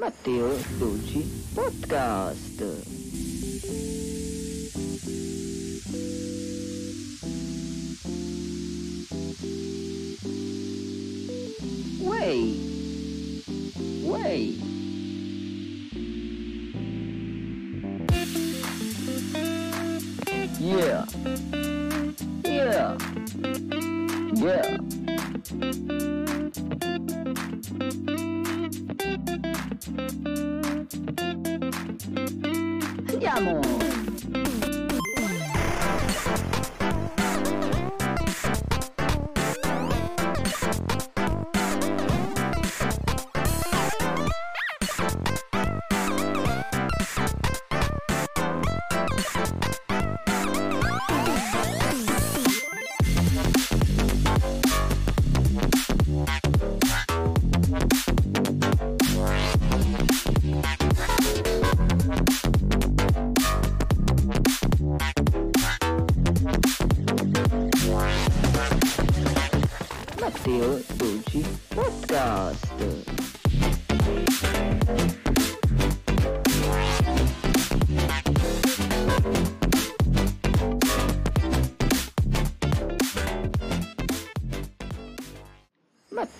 Matteo Dolci Podcast.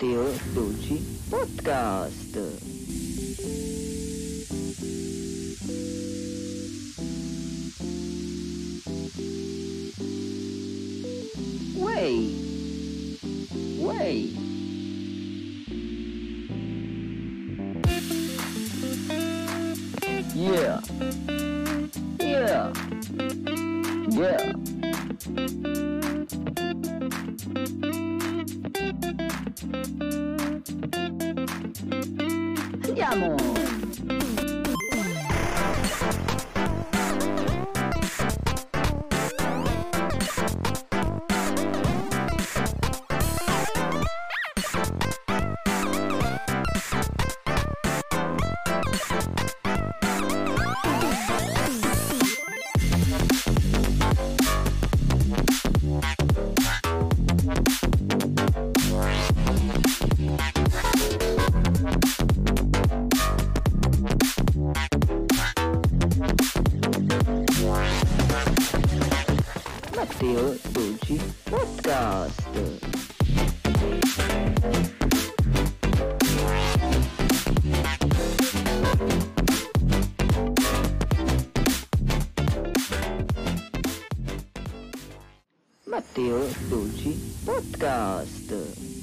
Matteo Dolci Podcast. Matteo Dolci Podcast.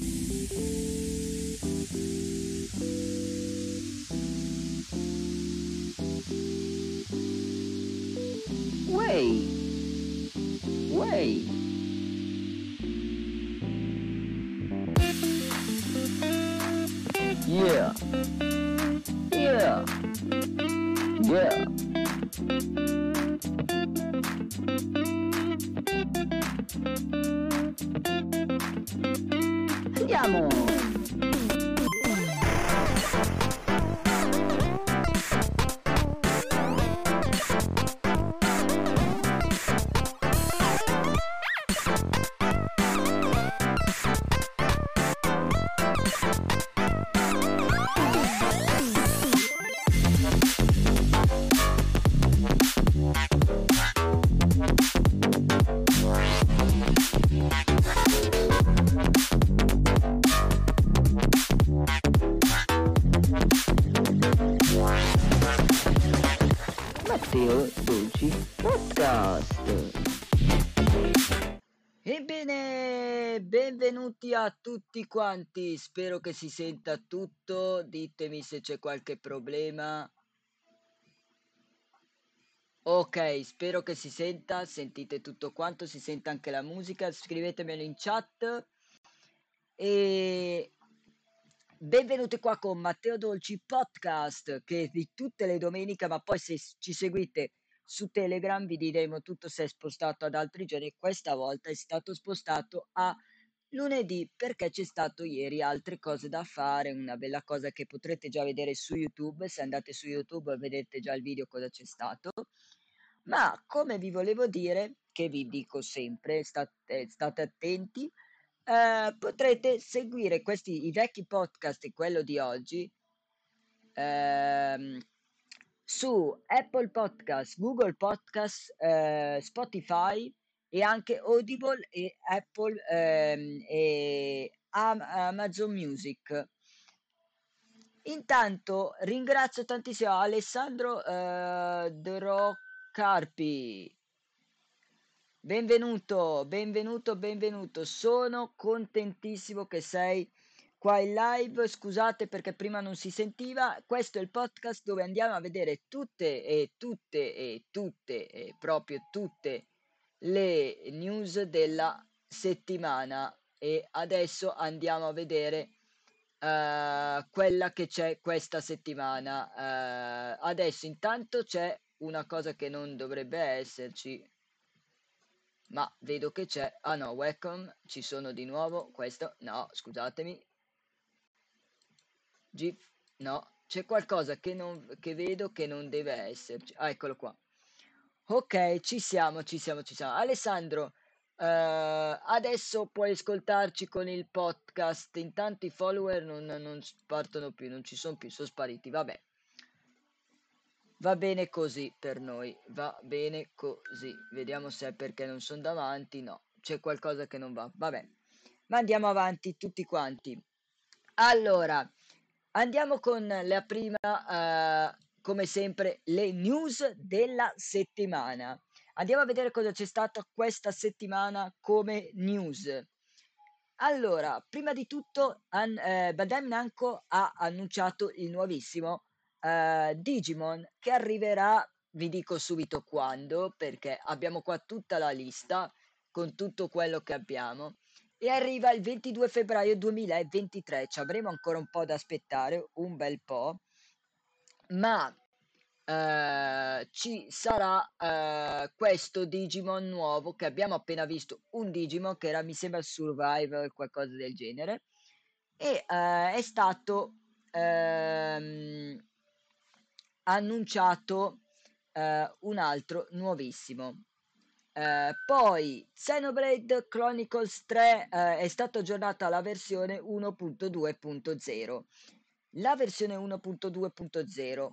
Benvenuti a tutti quanti. Spero che si senta tutto. Ditemi se c'è qualche problema. Ok, spero che si senta, sentite tutto quanto, si senta anche la musica, scrivetemelo in chat. E benvenuti qua con Matteo Dolci Podcast, che di tutte le domeniche, ma poi se ci seguite su Telegram vi diremo tutto se è spostato ad altri giorni. Questa volta è stato spostato a lunedì perché c'è stato ieri altre cose da fare, una bella cosa che potrete già vedere su YouTube, se andate su YouTube vedete già il video cosa c'è stato. Ma come vi volevo dire, che vi dico sempre, state, state attenti, eh, potrete seguire questi i vecchi podcast e quello di oggi ehm, su Apple Podcast, Google Podcast, eh, Spotify e anche Audible e Apple ehm, e Am- Amazon Music. Intanto ringrazio tantissimo Alessandro eh, Drocarpi. Benvenuto, benvenuto, benvenuto. Sono contentissimo che sei qua in live. Scusate perché prima non si sentiva. Questo è il podcast dove andiamo a vedere tutte e tutte e tutte e proprio tutte le news della settimana e adesso andiamo a vedere uh, quella che c'è questa settimana. Uh, adesso intanto c'è una cosa che non dovrebbe esserci, ma vedo che c'è. Ah no, welcome, ci sono di nuovo. Questo, no, scusatemi. GIF, no, c'è qualcosa che, non, che vedo che non deve esserci. Ah, eccolo qua. Ok, ci siamo, ci siamo, ci siamo. Alessandro, uh, adesso puoi ascoltarci con il podcast. Intanto i follower non, non partono più, non ci sono più, sono spariti. Vabbè. Va bene così per noi, va bene così. Vediamo se è perché non sono davanti. No, c'è qualcosa che non va. Vabbè, ma andiamo avanti tutti quanti. Allora, andiamo con la prima. Uh, come sempre le news della settimana. Andiamo a vedere cosa c'è stato questa settimana come news. Allora, prima di tutto, an- eh, Bandai Namco ha annunciato il nuovissimo eh, Digimon che arriverà, vi dico subito quando, perché abbiamo qua tutta la lista con tutto quello che abbiamo. E arriva il 22 febbraio 2023, ci avremo ancora un po' da aspettare, un bel po' ma eh, ci sarà eh, questo Digimon nuovo che abbiamo appena visto, un Digimon che era mi sembra Survivor, qualcosa del genere, e eh, è stato ehm, annunciato eh, un altro nuovissimo. Uh, poi Xenoblade Chronicles 3 uh, è stata aggiornata la versione 1.2.0 la versione 1.2.0 uh,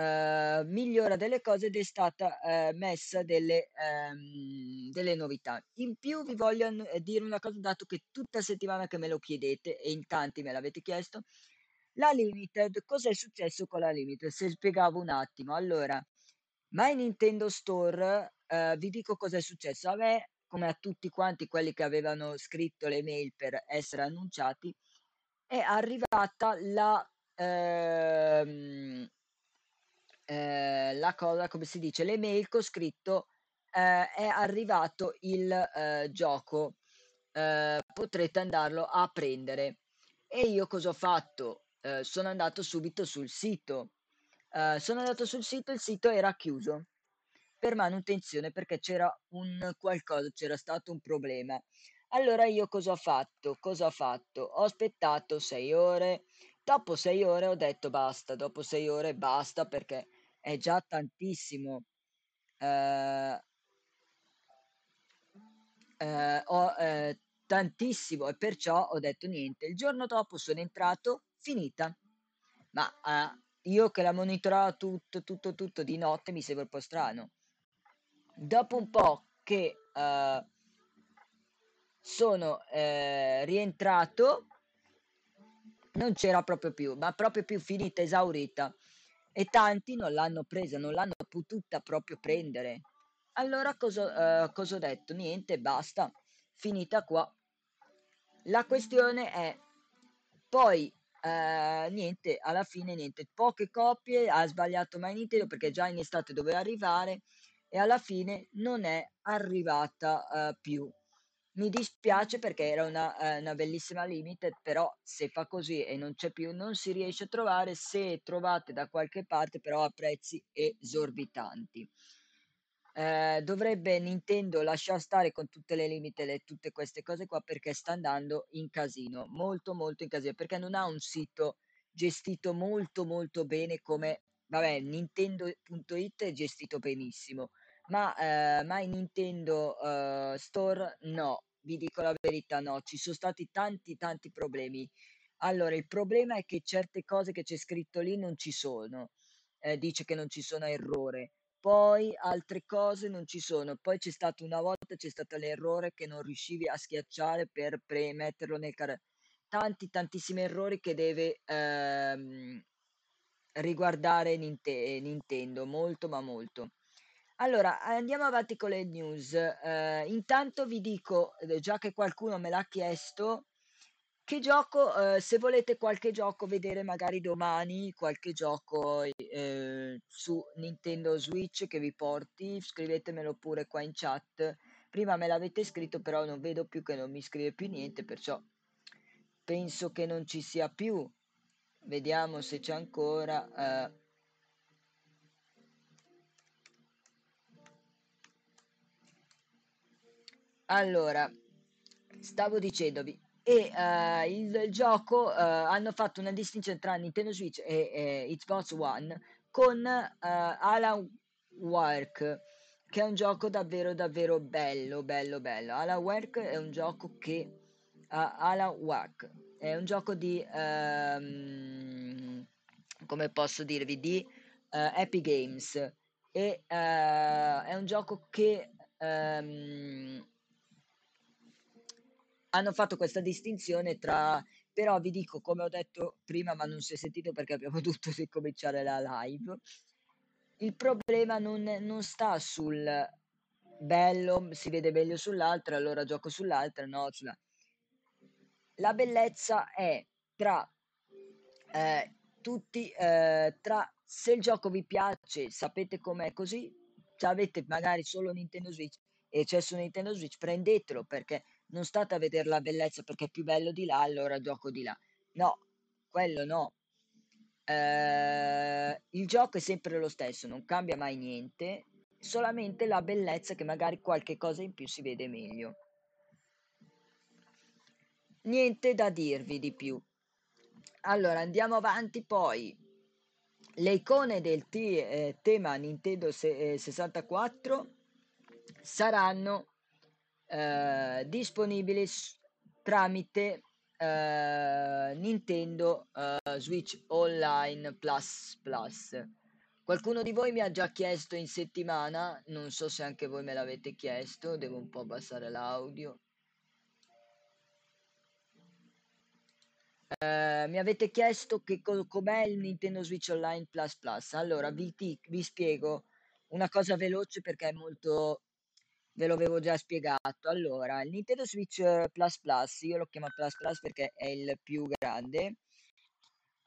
eh, migliora delle cose ed è stata uh, messa delle, um, delle, novità. In più vi voglio dire una cosa, dato che tutta settimana che me lo chiedete e in tanti me l'avete chiesto, la Limited, cos'è successo con la Limited? Se spiegavo un attimo. Allora, My Nintendo Store, uh, vi dico cosa è successo. A me, come a tutti quanti quelli che avevano scritto le mail per essere annunciati, è arrivata la, ehm, eh, la cosa, come si dice, le mail con scritto eh, è arrivato il eh, gioco, eh, potrete andarlo a prendere. E io cosa ho fatto? Eh, sono andato subito sul sito. Eh, sono andato sul sito, il sito era chiuso per manutenzione perché c'era un qualcosa, c'era stato un problema. Allora io cosa ho fatto? Cosa ho fatto? Ho aspettato sei ore. Dopo sei ore ho detto basta, dopo sei ore basta perché è già tantissimo. Eh, eh, ho, eh, tantissimo e perciò ho detto niente. Il giorno dopo sono entrato, finita. Ma eh, io che la monitoravo tutto, tutto, tutto di notte mi sembra un po' strano. Dopo un po' che eh, sono eh, rientrato, non c'era proprio più, ma proprio più finita, esaurita. E tanti non l'hanno presa, non l'hanno potuta proprio prendere. Allora cosa, eh, cosa ho detto? Niente, basta, finita qua. La questione è poi eh, niente, alla fine niente, poche copie, ha sbagliato mai Nintendo perché già in estate doveva arrivare e alla fine non è arrivata eh, più. Mi dispiace perché era una, eh, una bellissima limited, però se fa così e non c'è più, non si riesce a trovare. Se trovate da qualche parte, però a prezzi esorbitanti. Eh, dovrebbe Nintendo lasciar stare con tutte le limited e tutte queste cose qua perché sta andando in casino, molto molto in casino, perché non ha un sito gestito molto molto bene come, vabbè, Nintendo.it è gestito benissimo, ma, eh, ma in Nintendo eh, Store no, vi dico la verità, no, ci sono stati tanti tanti problemi. Allora, il problema è che certe cose che c'è scritto lì non ci sono. Eh, dice che non ci sono errore poi altre cose non ci sono. Poi c'è stato una volta c'è stato l'errore che non riuscivi a schiacciare per premetterlo nel car tanti, tantissimi errori che deve, ehm, riguardare Ninte Nintendo, molto, ma molto. Allora, andiamo avanti con le news. Ehm, intanto vi dico, ehm, già che qualcuno me l'ha chiesto che gioco, eh, se volete qualche gioco vedere magari domani, qualche gioco eh, su Nintendo Switch che vi porti, scrivetemelo pure qua in chat. Prima me l'avete scritto, però non vedo più che non mi scrive più niente, perciò penso che non ci sia più. Vediamo se c'è ancora. Eh. Allora, stavo dicendovi, e uh, il, il, gioco uh, hanno fatto una distinzione tra Nintendo Switch e, e Xbox One con uh, Alan Work che è un gioco davvero davvero bello bello bello Alan Work è un gioco che uh, Alan Work è un gioco di um, come posso dirvi di Epic Games. E è un gioco che um, hanno fatto questa distinzione tra però vi dico come ho detto prima ma non si è sentito perché abbiamo dovuto ricominciare la live il problema non, non sta sul bello si vede meglio sull'altro allora gioco sull'altra no sulla... la bellezza è tra eh, tutti eh, tra se il gioco vi piace sapete com'è così se avete magari solo Nintendo Switch e c'è su Nintendo Switch prendetelo perché non state a vedere la bellezza perché è più bello di là, allora gioco di là. No, quello no. Eh, il gioco è sempre lo stesso, non cambia mai niente, solamente la bellezza che magari qualche cosa in più si vede meglio. Niente da dirvi di più. Allora andiamo avanti poi. Le icone del t- eh, tema Nintendo se- eh, 64 saranno eh, disponibili s- tramite eh, Nintendo eh, Switch Online Plus Plus. Qualcuno di voi mi ha già chiesto in settimana, non so se anche voi me l'avete chiesto, devo un po' abbassare l'audio. Uh, mi avete chiesto che co- com'è il Nintendo Switch Online Plus Plus. Allora vi, ti- vi spiego una cosa veloce perché è molto ve lo avevo già spiegato. Allora, il Nintendo Switch Plus Plus, io lo chiamo Plus Plus perché è il più grande.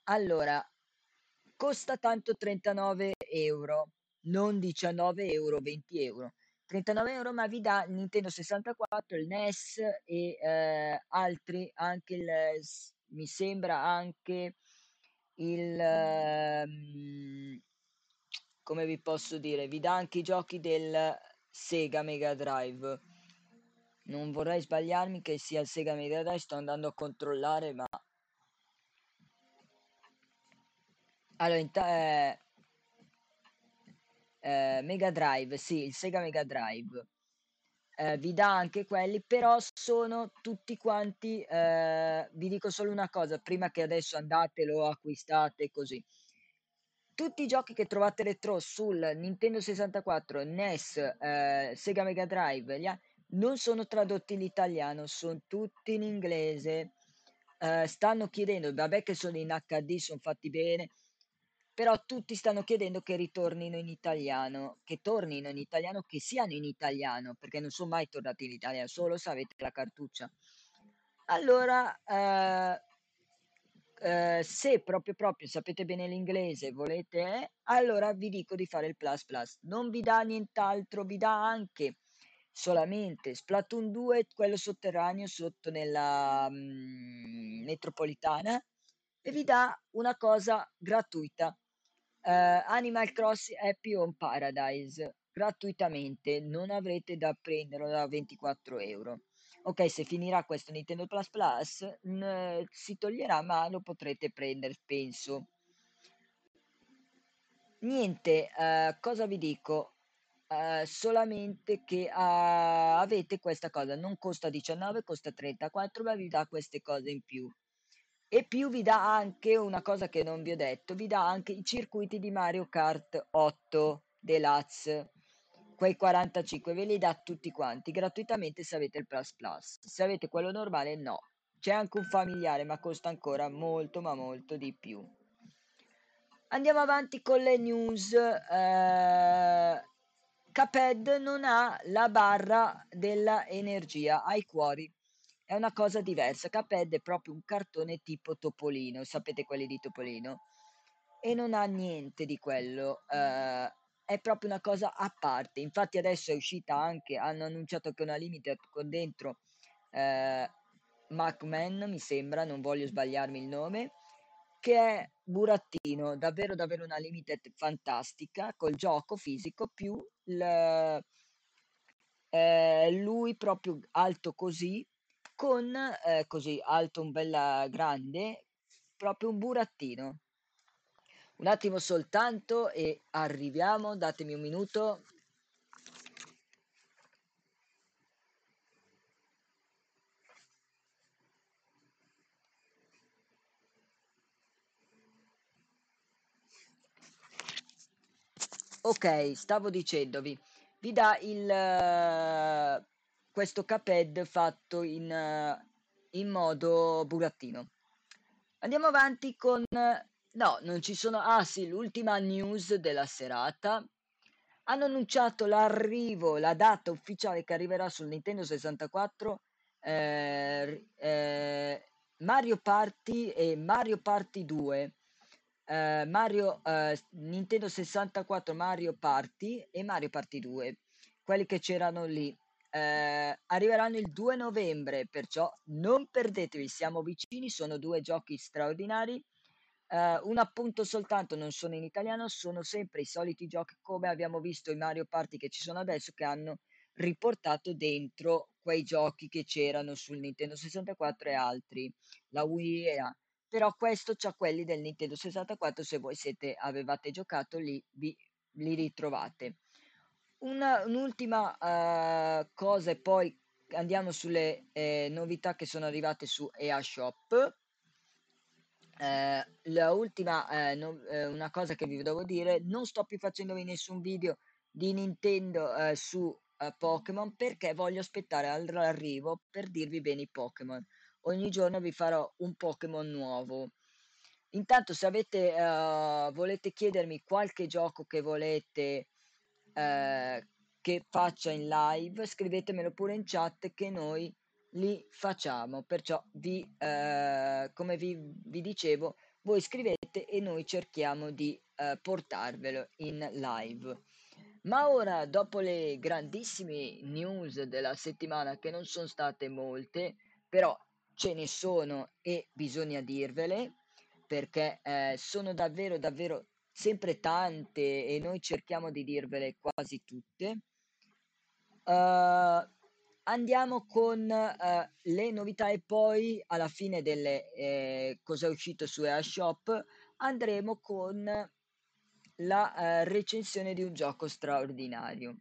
Allora, costa tanto 39 euro, non 19 euro, 20 euro. 39 euro, ma vi dà il Nintendo 64, il NES e eh, altri, anche il, mi sembra anche il, um, come vi posso dire, vi dà anche i giochi del Sega Mega Drive. Non vorrei sbagliarmi che sia il Sega Mega Drive, sto andando a controllare, ma... Allora, in eh, eh, Mega Drive, sì, il Sega Mega Drive. Eh, vi dà anche quelli, però sono tutti quanti, eh, vi dico solo una cosa, prima che adesso andate, lo acquistate così tutti i giochi che trovate retro sul Nintendo 64, NES, eh, Sega Mega Drive, gli non sono tradotti in italiano, sono tutti in inglese. Eh, stanno chiedendo, vabbè che sono in HD, sono fatti bene, però tutti stanno chiedendo che ritornino in italiano, che tornino in italiano, che siano in italiano, perché non sono mai tornati in italiano, solo se avete la cartuccia. allora eh, eh, se proprio proprio sapete bene l'inglese, volete, allora vi dico di fare il plus plus. Non vi dà nient'altro, vi dà anche solamente Splatoon 2, quello sotterraneo sotto nella mm, metropolitana, e vi dà una cosa gratuita. Eh, Animal Crossing Happy Home Paradise gratuitamente, non avrete da prenderlo da 24 euro. Ok, se finirà questo Nintendo Plus Plus, n- si toglierà, ma lo potrete prendere, penso. Niente, eh, cosa vi dico? Eh, solamente che ah, avete questa cosa, non costa 19, costa 34, ma vi dà queste cose in più. E più vi dà anche una cosa che non vi ho detto, vi dà anche i circuiti di Mario Kart 8 Deluxe, quei 45 ve li dà tutti quanti gratuitamente se avete il Plus Plus. Se avete quello normale no. C'è anche un familiare, ma costa ancora molto ma molto di più. Andiamo avanti con le news. Eh, Caped non ha la barra della energia ai cuori. È una cosa diversa. Caped è proprio un cartone tipo Topolino, sapete quelli di Topolino? E non ha niente di quello. eh, è proprio una cosa a parte. Infatti adesso è uscita anche, hanno annunciato che una limited con dentro eh, McMahon, mi sembra, non voglio sbagliarmi il nome, che è Burattino, davvero davvero una limited fantastica col gioco fisico più il, eh, lui proprio alto così, con eh, così alto un bella grande, proprio un burattino. Un attimo soltanto e arriviamo, datemi un minuto. Ok, stavo dicendovi, vi dà il, eh, questo caped fatto in, eh, in modo burattino. Andiamo avanti con... No, non ci sono... Ah sì, l'ultima news della serata. Hanno annunciato l'arrivo, la data ufficiale che arriverà sul Nintendo 64 eh, eh, Mario Party e Mario Party 2. eh, Mario, eh, Nintendo 64 Mario Party e Mario Party 2, quelli che c'erano lì. Eh, arriveranno il 2 novembre, perciò non perdetevi, siamo vicini, sono due giochi straordinari. Eh, un appunto soltanto, non sono in italiano, sono sempre i soliti giochi come abbiamo visto i Mario Party che ci sono adesso, che hanno riportato dentro quei giochi che c'erano sul Nintendo 64 e altri, la Wii e a- però questo c'ha quelli del Nintendo 64, se voi siete, avevate giocato lì, vi, li ritrovate. Una- un'ultima eh, cosa e poi andiamo sulle eh, novità che sono arrivate su EA Shop. Eh, la ultima, eh, no- eh, una cosa che vi devo dire, non sto più facendovi nessun video di Nintendo eh, su Pokémon perché voglio aspettare all'arrivo per dirvi bene i Pokémon. Ogni giorno vi farò un Pokémon nuovo. Intanto, se avete, volete chiedermi qualche gioco che volete eh, che faccia in live, scrivetemelo pure in chat che noi li facciamo. Perciò vi, eh, come vi, vi dicevo, voi scrivete e noi cerchiamo di eh, portarvelo in live. Ma ora, dopo le grandissime news della settimana, che non sono state molte, però ce ne sono e bisogna dirvele, perché eh, sono davvero, davvero sempre tante e noi cerchiamo di dirvele quasi tutte. Uh, andiamo con uh, le novità e poi alla fine delle eh, cosa è uscito su EA andremo con la uh, recensione di un gioco straordinario.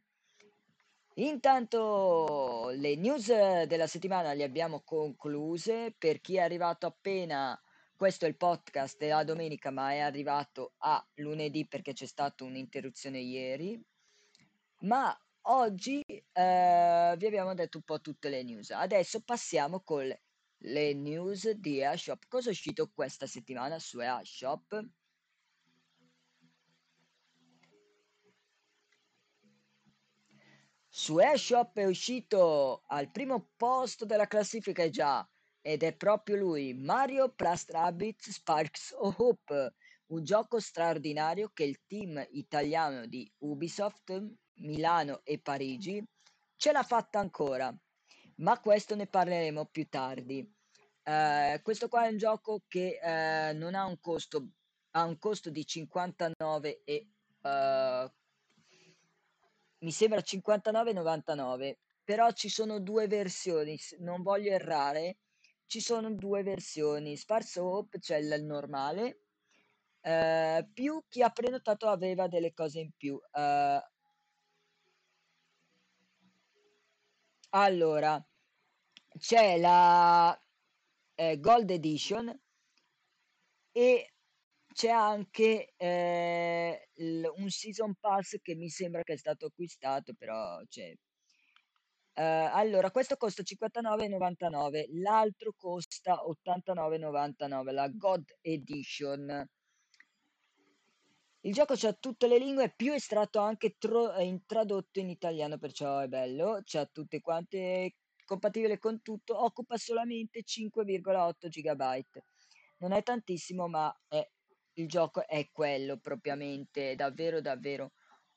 Intanto le news della settimana le abbiamo concluse. Per chi è arrivato appena, questo è il podcast della domenica, ma è arrivato a lunedì perché c'è stata un'interruzione ieri. Ma oggi eh, vi abbiamo detto un po' tutte le news. Adesso passiamo con le news di EA Shop. Cosa è uscito questa settimana su EA Shop? Su eShop è uscito al primo posto della classifica già ed è proprio lui, Mario Plus Rabbids Sparks of Hope, un gioco straordinario che il team italiano di Ubisoft, Milano e Parigi ce l'ha fatta ancora, ma questo ne parleremo più tardi. Uh, questo qua è un gioco che uh, non ha un costo, ha un costo di 59 e uh, mi sembra 59,99 però ci sono due versioni non voglio errare ci sono due versioni Sparse Hope c'è cioè il normale eh, più chi ha prenotato aveva delle cose in più eh, allora c'è la eh, Gold Edition e c'è anche eh, l- un season pass che mi sembra che è stato acquistato, però c'è. Eh, allora, questo costa 59,99, l'altro costa 89,99, la God Edition. Il gioco c'ha tutte le lingue, più è stato anche tro- in tradotto in italiano, perciò è bello. C'ha tutte quante compatibile con tutto, occupa solamente 5,8 GB. Non è tantissimo, ma è il gioco è quello propriamente, davvero davvero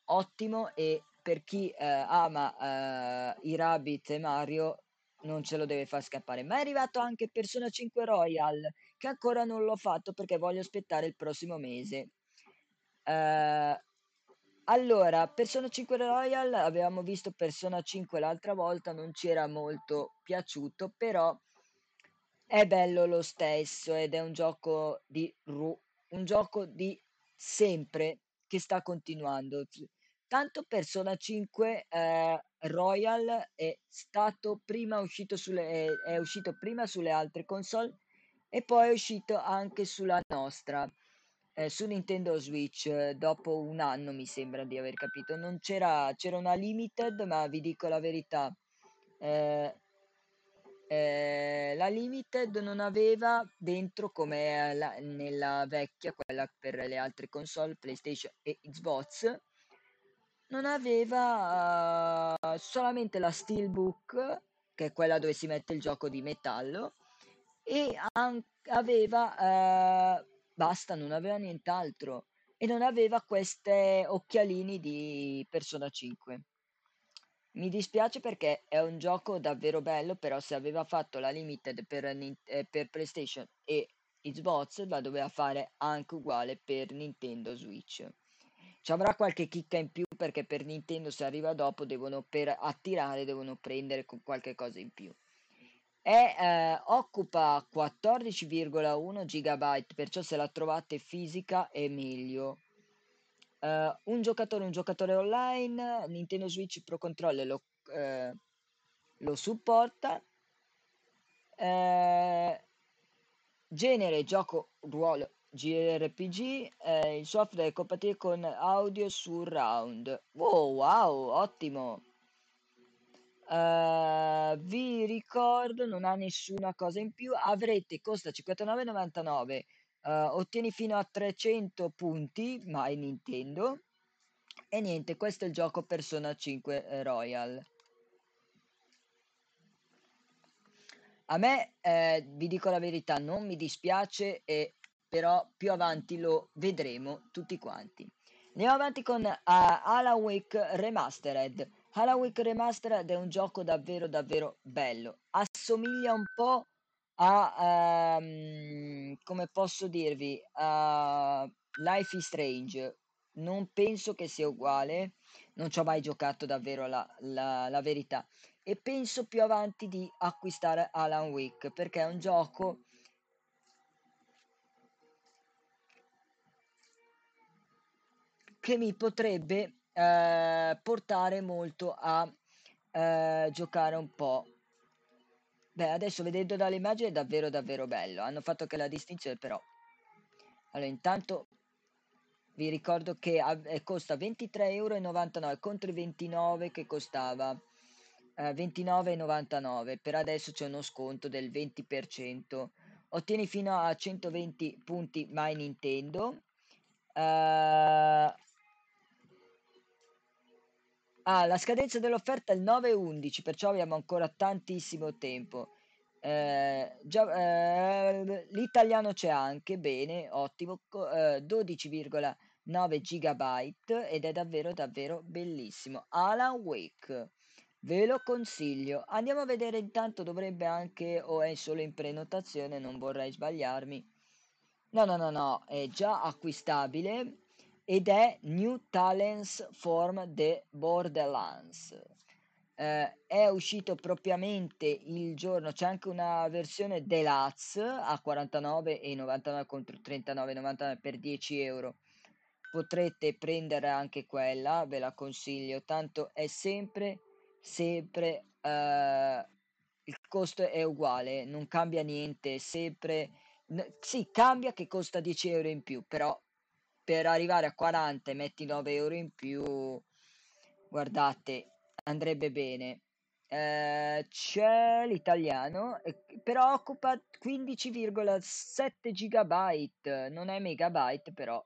ottimo e per chi eh, ama eh, i Rabbit e Mario non ce lo deve far scappare. Ma è arrivato anche Persona 5 Royal, che ancora non l'ho fatto perché voglio aspettare il prossimo mese. Uh, allora, Persona 5 Royal, avevamo visto Persona 5 l'altra volta, non ci era molto piaciuto, però è bello lo stesso ed è un gioco di ru un gioco di sempre che sta continuando. Tanto Persona 5 eh, Royal è stato prima uscito sulle, è, è uscito prima sulle altre console e poi è uscito anche sulla nostra, eh, su Nintendo Switch, eh, dopo un anno mi sembra di aver capito. Non c'era, c'era una limited, ma vi dico la verità. Eh, eh, la Limited non aveva dentro come la, nella vecchia, quella per le altre console, PlayStation e Xbox, non aveva uh, solamente la Steelbook, che è quella dove si mette il gioco di metallo, e an- aveva, uh, basta, non aveva nient'altro, e non aveva queste occhialini di Persona 5. Mi dispiace perché è un gioco davvero bello, però se aveva fatto la limited per, eh, per PlayStation e Xbox la doveva fare anche uguale per Nintendo Switch. Ci avrà qualche chicca in più perché per Nintendo se arriva dopo devono per attirare devono prendere con qualche cosa in più. È, eh, occupa 14,1 GB, perciò se la trovate fisica è meglio. Uh, un giocatore, un giocatore online, Nintendo Switch Pro Controller lo, uh, lo supporta. Uh, genere gioco ruolo JRPG, il software è compatibile con audio surround. Oh, wow, ottimo! vi ricordo, non ha nessuna cosa in più. Avrete, costa 59,99 Uh, ottieni fino a 300 punti, mai Nintendo. E niente, questo è il gioco Persona 5 eh, Royal. A me, eh, vi dico la verità, non mi dispiace, e, però più avanti lo vedremo tutti quanti. Andiamo avanti con uh, Alan Wake Remastered. Alan Wake Remastered è un gioco davvero davvero bello. Assomiglia un po' a, ehm, come posso dirvi, a Life is Strange. Non penso che sia uguale, non ci ho mai giocato davvero la, la, la verità. E penso più avanti di acquistare Alan Wake perché è un gioco che mi potrebbe eh, portare molto a eh, giocare un po' Beh, adesso vedendo dalle immagini è davvero davvero bello. Hanno fatto che la distinzione però. Allora, intanto vi ricordo che eh, costa 23,99 euro contro i 29 che costava eh, 29,99. Per adesso c'è uno sconto del 20%. Ottieni fino a 120 punti My Nintendo. Uh, Ah, la scadenza dell'offerta è il 9-11, perciò abbiamo ancora tantissimo tempo. Eh, già, eh, l'italiano c'è anche, bene, ottimo, eh, 12,9 gigabyte ed è davvero davvero bellissimo. Alan Wake, ve lo consiglio. Andiamo a vedere intanto, dovrebbe anche, o è solo in prenotazione, non vorrei sbagliarmi. No, no, no, no, è già acquistabile ed è New Talents from the Borderlands. Eh, è uscito propriamente il giorno, c'è anche una versione deluxe a 49,99 contro 39,99 per 10 euro. Potrete prendere anche quella, ve la consiglio, tanto è sempre, sempre, eh, il costo è uguale, non cambia niente, sempre, sì, cambia che costa 10 euro in più, però per arrivare a 40 e metti 9 euro in più, guardate, andrebbe bene. Eh, c'è l'italiano, però occupa 15,7 gigabyte, non è megabyte, però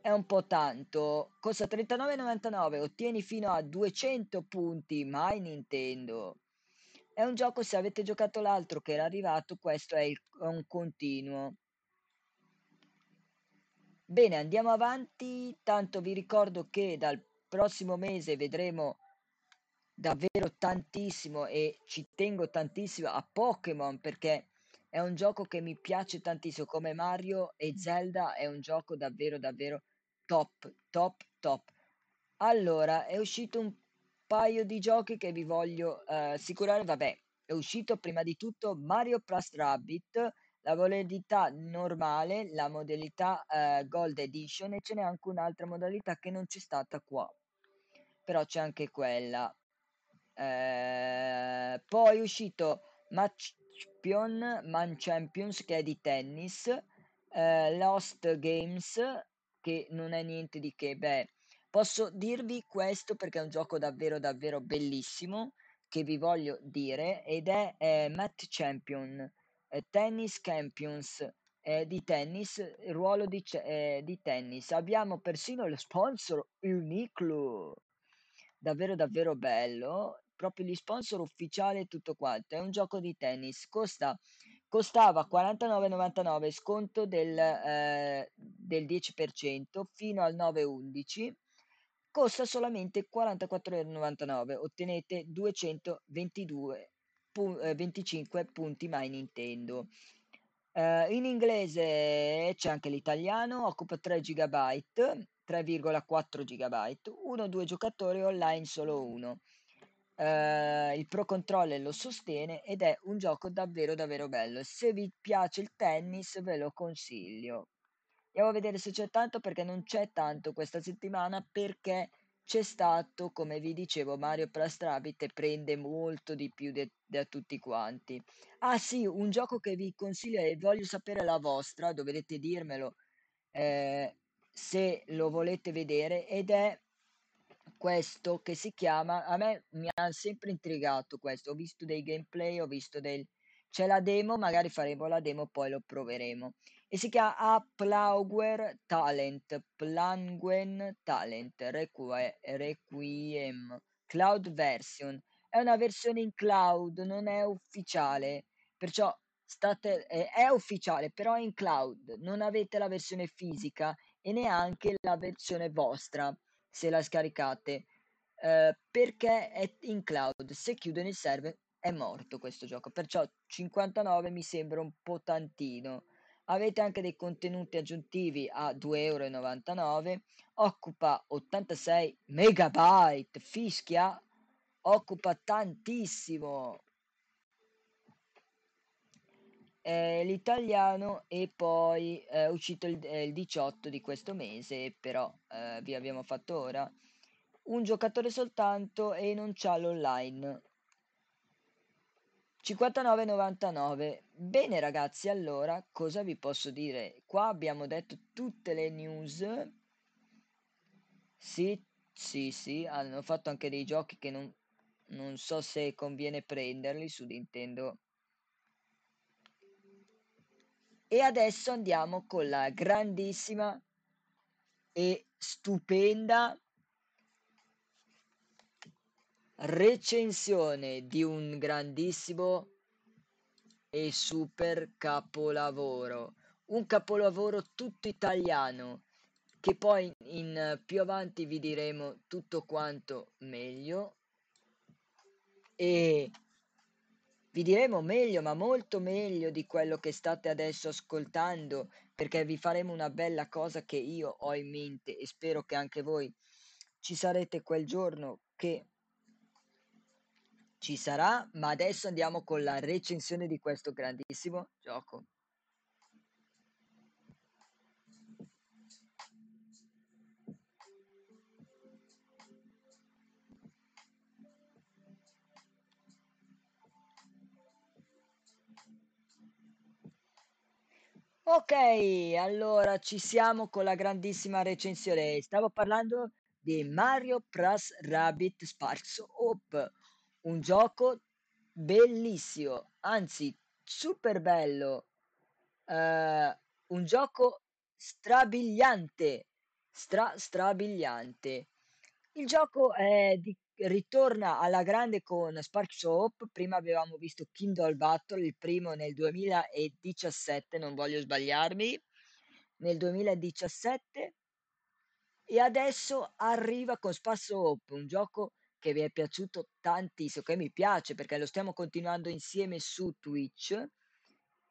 è un po' tanto. Costa 39,99, ottieni fino a 200 punti, mai Nintendo. È un gioco, se avete giocato l'altro che era arrivato, questo è, il- è un continuo. Bene, andiamo avanti. Tanto vi ricordo che dal prossimo mese vedremo davvero tantissimo e ci tengo tantissimo a Pokémon perché è un gioco che mi piace tantissimo come Mario e Zelda è un gioco davvero davvero top, top, top. Allora, è uscito un paio di giochi che vi voglio eh, assicurare. Vabbè, è uscito prima di tutto Mario Plus Rabbit la modalità normale, la modalità eh, Gold Edition e ce n'è anche un'altra modalità che non c'è stata qua, però c'è anche quella. Eh, poi è uscito Match Champion, Man Champions che è di tennis, eh, Lost Games che non è niente di che, beh, posso dirvi questo perché è un gioco davvero davvero bellissimo che vi voglio dire ed è eh, Match Champion Tennis Champions. Eh, di tennis, ruolo di, eh, di tennis. Abbiamo persino lo sponsor Uniqlo, davvero davvero bello, proprio gli sponsor ufficiali e tutto quanto. È un gioco di tennis, costa, costava 49,99 sconto del, eh, del 10% fino al 9,11 costa solamente 44,99 ottenete 222 pu- eh, 25 punti My Nintendo. Eh, in inglese c'è anche l'italiano, occupa 3 GB, 3,4 GB, 1-2 giocatori online solo uno. Eh, il Pro Controller lo sostiene ed è un gioco davvero davvero bello. Se vi piace il tennis ve lo consiglio. Andiamo a vedere se c'è tanto perché non c'è tanto questa settimana perché c'è stato, come vi dicevo, Mario Plus Rabbit e prende molto di più da tutti quanti. Ah sì, un gioco che vi consiglio e voglio sapere la vostra, dovrete dirmelo eh, se lo volete vedere ed è questo che si chiama, a me mi ha sempre intrigato questo, ho visto dei gameplay, ho visto del... C'è la demo, magari faremo la demo, poi lo proveremo. E si chiama Applauguer Talent, Planguen Talent, Requie- Requiem, Cloud Version. È una versione in cloud, non è ufficiale, perciò state, eh, è ufficiale, però è in cloud. Non avete la versione fisica e neanche la versione vostra se la scaricate, eh, perché è in cloud. Se chiudono il server è morto questo gioco, perciò 59 mi sembra un po' tantino. Avete anche dei contenuti aggiuntivi a 2,99 euro, occupa 86 megabyte, fischia, occupa tantissimo. Eh, l'italiano e poi è uscito il, eh, il 18 di questo mese, però eh, vi abbiamo fatto ora un giocatore soltanto e non c'ha l'online. 59,99. Bene ragazzi, allora cosa vi posso dire? Qua abbiamo detto tutte le news. Sì, sì, sì, hanno fatto anche dei giochi che non, non so se conviene prenderli su Nintendo. E adesso andiamo con la grandissima e stupenda recensione di un grandissimo e super capolavoro. Un capolavoro tutto italiano che poi in più avanti vi diremo tutto quanto meglio e vi diremo meglio, ma molto meglio di quello che state adesso ascoltando, perché vi faremo una bella cosa che io ho in mente e spero che anche voi ci sarete quel giorno che ci sarà, ma adesso andiamo con la recensione di questo grandissimo gioco. Ok, allora ci siamo con la grandissima recensione. Stavo parlando di Mario Plus Rabbit Sparks Hope, un gioco bellissimo, anzi super bello, eh, un gioco strabiliante, stra strabiliante. Il gioco di- ritorna alla grande con Sparks Hope. Prima avevamo visto Kindle Battle, il primo nel 2017, non voglio sbagliarmi, nel 2017. E adesso arriva con Sparks Hope, un gioco che vi è piaciuto tantissimo, che mi piace perché lo stiamo continuando insieme su Twitch.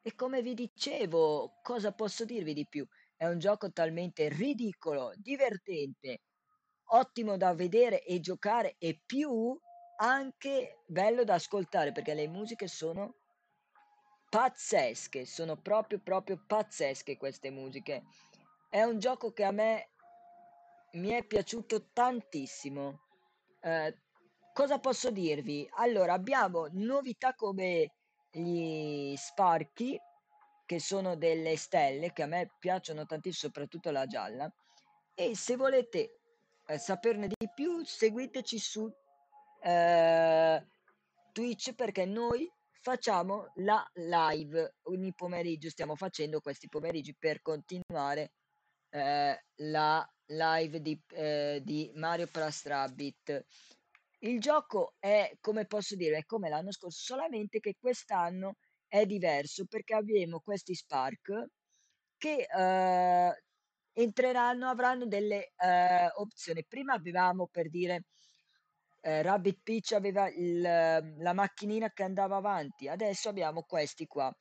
E come vi dicevo, cosa posso dirvi di più? È un gioco talmente ridicolo, divertente, ottimo da vedere e giocare e più anche bello da ascoltare perché le musiche sono pazzesche, sono proprio proprio pazzesche queste musiche. È un gioco che a me mi è piaciuto tantissimo. Eh, cosa posso dirvi? Allora, abbiamo novità come gli sparchi, che sono delle stelle, che a me piacciono tantissimo, soprattutto la gialla. E se volete eh, saperne di più, seguiteci su eh, Twitch perché noi facciamo la live ogni pomeriggio. Stiamo facendo questi pomeriggi per continuare eh, la live di, eh, di Mario Plus Rabbit. Il gioco è, come posso dire, è come l'anno scorso, solamente che quest'anno è diverso perché abbiamo questi Spark che eh, entreranno, avranno delle eh, opzioni. Prima avevamo per dire eh, Rabbit Peach aveva il, la macchinina che andava avanti, adesso abbiamo questi qua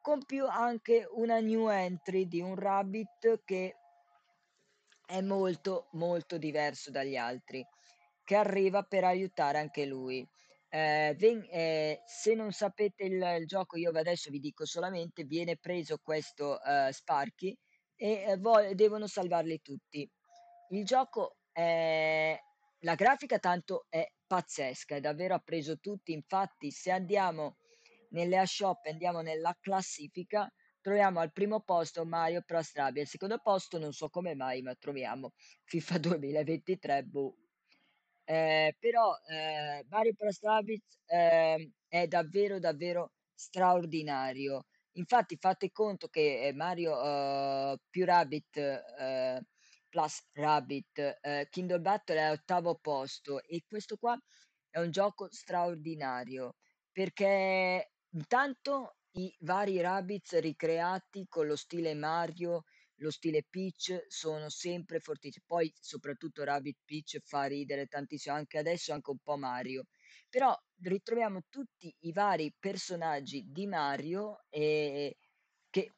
con più anche una new entry di un Rabbit che è molto molto diverso dagli altri che arriva per aiutare anche lui. Eh, ven- eh, se non sapete il, il, gioco, io adesso vi dico solamente: viene preso questo uh, Sparky e eh, vo- devono salvarli tutti. Il gioco è la grafica tanto è pazzesca, è davvero ha preso tutti. Infatti, se andiamo nelle shop andiamo nella classifica, troviamo al primo posto Mario Rabbids, al secondo posto non so come mai, ma troviamo FIFA 2023, boh, eh, però eh, Mario Rabbids eh, è davvero davvero straordinario. Infatti fate conto che eh, Mario uh, più Rabbit uh, plus Rabbit Kindle Battle è all'ottavo posto e questo qua è un gioco straordinario perché intanto i vari Rabbids ricreati con lo stile Mario lo stile Peach sono sempre fortissimi. Poi, soprattutto Rabbit Peach fa ridere tantissimo, anche adesso anche un po' Mario. Però ritroviamo tutti i vari personaggi di Mario e che,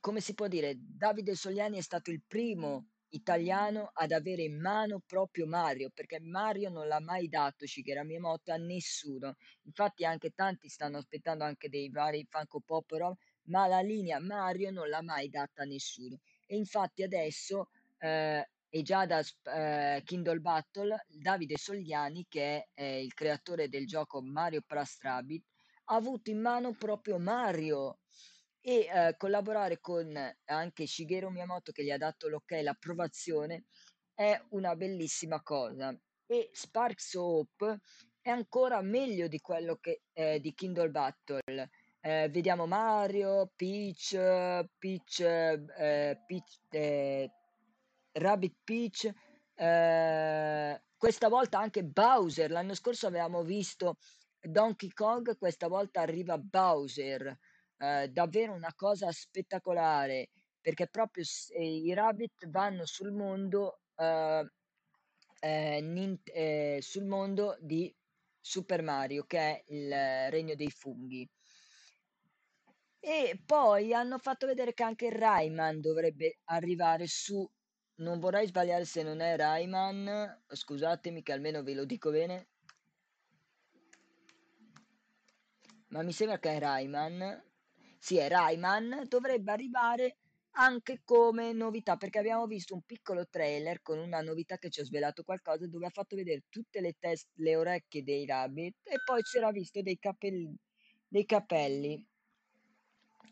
come si può dire, Davide Sogliani è stato il primo italiano ad avere in mano proprio Mario, perché Mario non l'ha mai dato Shigeru Miyamoto a nessuno. Infatti anche tanti stanno aspettando anche dei vari Funko Pop, però, ma la linea Mario non l'ha mai data a nessuno. E infatti adesso eh, è già da eh, Kindle Battle Davide Sogliani, che è eh, il creatore del gioco Mario Plus Rabbit, ha avuto in mano proprio Mario e eh, collaborare con anche Shigeru Miyamoto che gli ha dato l'ok, l'approvazione, è una bellissima cosa. E Sparks Hope è ancora meglio di quello che eh, di Kindle Battle eh, vediamo Mario, Peach, Peach, eh, Peach eh, Rabbit Peach, eh, questa volta anche Bowser. L'anno scorso avevamo visto Donkey Kong, questa volta arriva Bowser. Eh, davvero una cosa spettacolare perché proprio eh, i Rabbit vanno sul mondo, eh, eh, Nint- eh, sul mondo di Super Mario, che è il regno dei funghi. E poi hanno fatto vedere che anche Rayman dovrebbe arrivare su. Non vorrei sbagliare se non è Rayman, scusatemi che almeno ve lo dico bene, ma mi sembra che è Rayman. È Rayman, dovrebbe arrivare anche come novità, perché abbiamo visto un piccolo trailer con una novità che ci ha svelato qualcosa, dove ha fatto vedere tutte le teste, le orecchie dei rabbit e poi c'era visto dei capelli, dei capelli.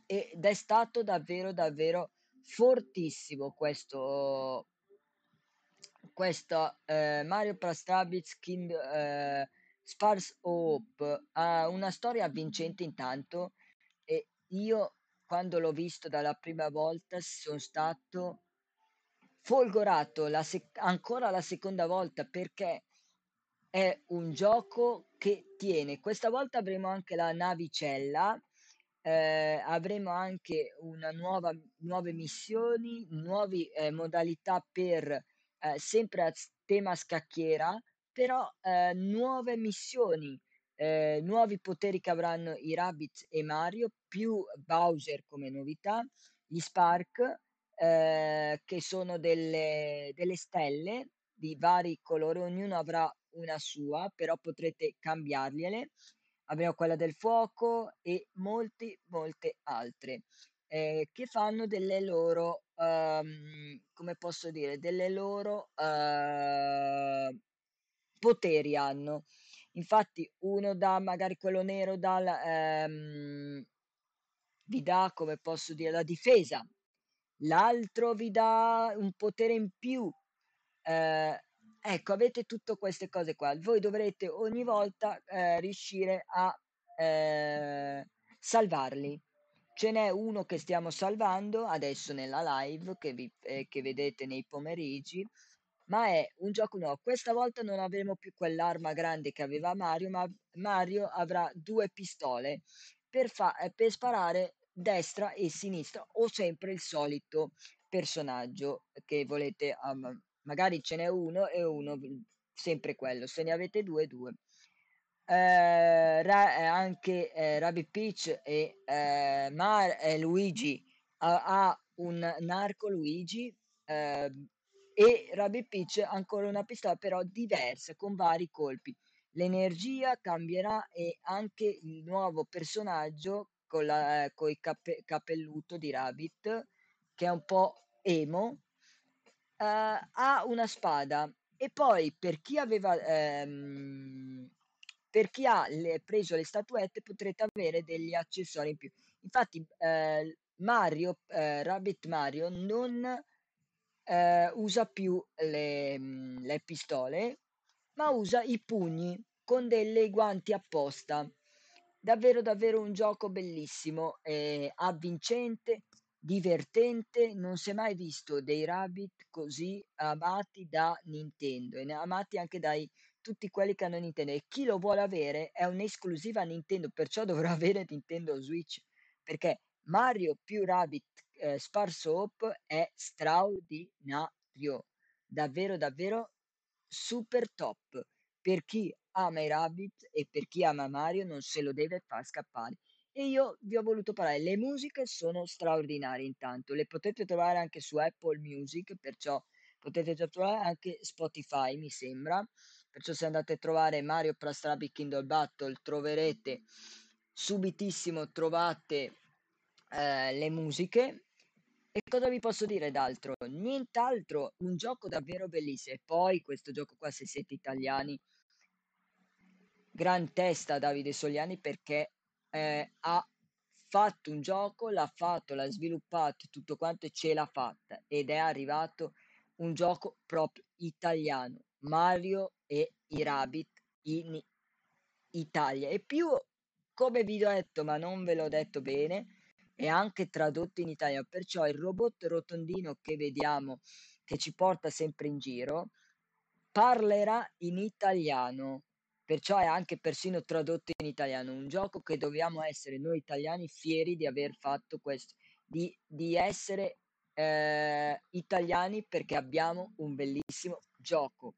Ed è stato davvero davvero fortissimo questo questo eh, Mario Plus Rabbids Kind eh, Sparse Hope. Ha una storia avvincente intanto io quando l'ho visto dalla prima volta sono stato folgorato la sec- ancora la seconda volta perché è un gioco che tiene. Questa volta avremo anche la navicella, eh, avremo anche una nuova, nuove missioni, nuove eh, modalità per eh, sempre a tema scacchiera, però eh, nuove missioni, eh, nuovi poteri che avranno i Rabbids e Mario, più Bowser come novità, gli Spark, eh, che sono delle, delle stelle di vari colori, ognuno avrà una sua, però potrete cambiargliele. Abbiamo quella del fuoco e molte, molte altre eh, che fanno delle loro, ehm, come posso dire, delle loro eh, poteri hanno. Infatti uno dà, magari quello nero dal, ehm, vi dà, come posso dire, la difesa, l'altro vi dà un potere in più. Eh, ecco, avete tutte queste cose qua. Voi dovrete ogni volta eh, riuscire a eh, salvarli. Ce n'è uno che stiamo salvando adesso nella live che, vi, eh, che vedete nei pomeriggi, ma è un gioco nuovo. Questa volta non avremo più quell'arma grande che aveva Mario, ma Mario avrà due pistole per, fa- eh, per sparare destra e sinistra o sempre il solito personaggio che volete. um, magari ce n'è uno e uno, sempre quello. Se ne avete due, due. Eh, Ra- eh, anche eh, Rabbit Peach e eh, Mar- eh, Luigi ha, ha un narco Luigi eh, e Rabbit Peach ancora una pistola però diversa con vari colpi. L'energia cambierà e anche il nuovo personaggio con la, eh, coi cape- capelluto di Rabbit che è un po' emo eh, ha una spada e poi per chi aveva ehm, per chi ha le- preso le statuette potrete avere degli accessori in più. Infatti, eh, Mario, eh, Rabbit Mario non eh, usa più le, mm, le pistole, ma usa i pugni con delle guanti apposta. Davvero, davvero un gioco bellissimo, eh, avvincente, divertente. Non si è mai visto dei Rabbit così amati da Nintendo e amati anche dai tutti quelli che hanno Nintendo. E chi lo vuole avere è un'esclusiva Nintendo, perciò dovrà avere Nintendo Switch perché Mario più Rabbit eh, Sparse Hope è straordinario, davvero davvero super top. Per chi ama i Rabbit e per chi ama Mario non se lo deve far scappare. E io vi ho voluto parlare, le musiche sono straordinarie intanto, le potete trovare anche su Apple Music, perciò potete trovare anche Spotify, mi sembra. Perciò se andate a trovare Mario Plus Rabbids Kingdom Battle troverete subitissimo trovate eh, le musiche. E cosa vi posso dire d'altro? Nient'altro, un gioco davvero bellissimo. E poi questo gioco qua, se siete italiani, gran testa Davide Sogliani perché eh, ha fatto un gioco, l'ha fatto, l'ha sviluppato, tutto quanto e ce l'ha fatta. Ed è arrivato un gioco proprio italiano, Mario e i Rabbit in Italia. E più, come vi ho detto, ma non ve l'ho detto bene, è anche tradotto in italiano. Perciò il robot rotondino che vediamo, che ci porta sempre in giro, parlerà in italiano. perciò è anche persino tradotto in italiano, un gioco che dobbiamo essere noi italiani fieri di aver fatto questo, di, di essere eh, italiani perché abbiamo un bellissimo gioco.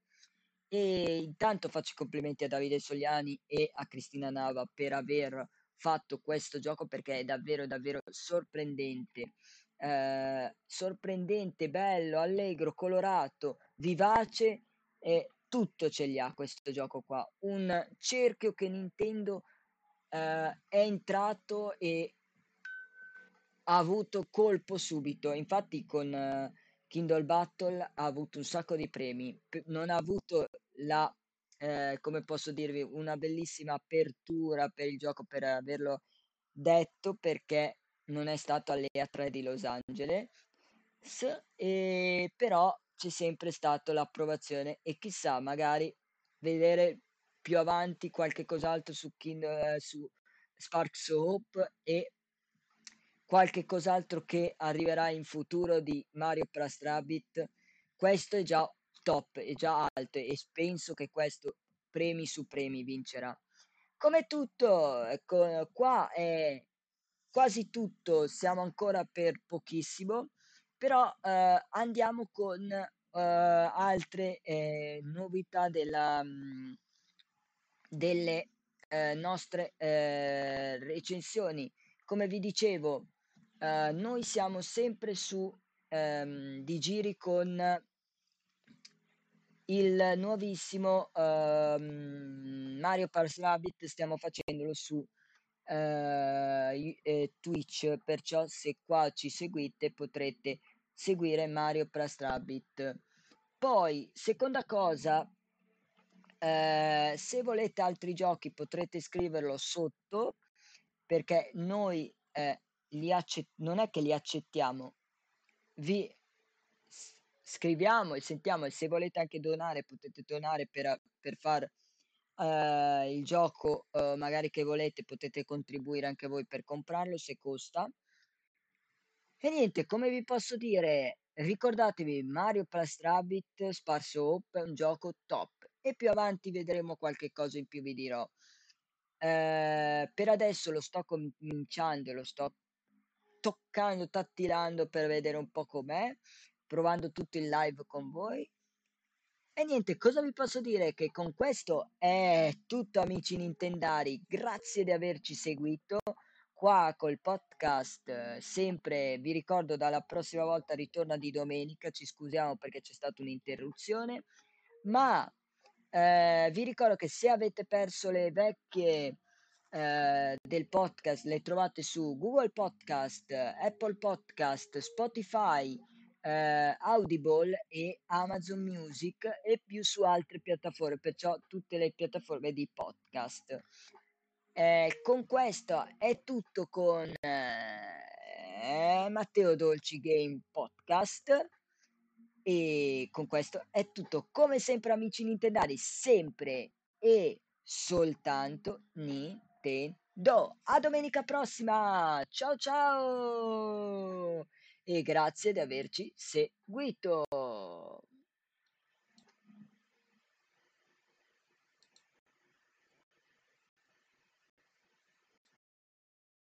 E intanto faccio i complimenti a Davide Soliani e a Cristina Nava per aver fatto questo gioco perché è davvero davvero sorprendente. Eh, sorprendente, bello, allegro, colorato, vivace e tutto ce li ha questo gioco qua. Un cerchio che Nintendo eh, è entrato e ha avuto colpo subito. Infatti con eh, Kindle Battle ha avuto un sacco di premi. Non ha avuto la, eh, come posso dirvi, una bellissima apertura per il gioco per averlo detto perché non è stato all'EA 3 di Los Angeles, e però c'è sempre stata l'approvazione e chissà, magari vedere più avanti qualche cos'altro su, Kindle, su Sparks Hope e qualche cos'altro che arriverà in futuro di Mario Plus Rabbit. Questo è già top, è già alto e penso che questo premi su premi vincerà. Come tutto, ecco, qua è quasi tutto, siamo ancora per pochissimo, però eh, andiamo con eh, altre eh, novità della, mh, delle eh, nostre eh, recensioni. Come vi dicevo, eh, noi siamo sempre su ehm, di giri con il nuovissimo ehm, Mario Plus Rabbit, stiamo facendolo su eh, eh, Twitch, perciò se qua ci seguite potrete seguire Mario Plus Rabbit. Poi, seconda cosa, eh, se volete altri giochi potrete scriverlo sotto perché noi eh, li accett- non è che li accettiamo, vi scriviamo e sentiamo e se volete anche donare potete donare per, per far uh, il gioco uh, magari che volete potete contribuire anche voi per comprarlo se costa. E niente come vi posso dire ricordatevi Mario Plus Rabbit Sparso Hope è un gioco top. E più avanti vedremo qualche cosa in più vi dirò. Uh, per adesso lo sto cominciando lo sto toccando tattilando per vedere un po' com'è provando tutto il live con voi. E niente, cosa vi posso dire? Che con questo è tutto amici Nintendari, grazie di averci seguito qua col podcast, sempre vi ricordo dalla prossima volta ritorna di domenica, ci scusiamo perché c'è stata un'interruzione, ma eh, vi ricordo che se avete perso le vecchie eh, del podcast le trovate su Google Podcast, Apple Podcast, Spotify, eh, Audible e Amazon Music e più su altre piattaforme, perciò tutte le piattaforme di podcast. Eh, con questo è tutto con eh, Matteo Dolci Game Podcast. E con questo è tutto. Come sempre amici Nintendari sempre e soltanto Nintendo. A domenica prossima. Ciao ciao e grazie di averci seguito.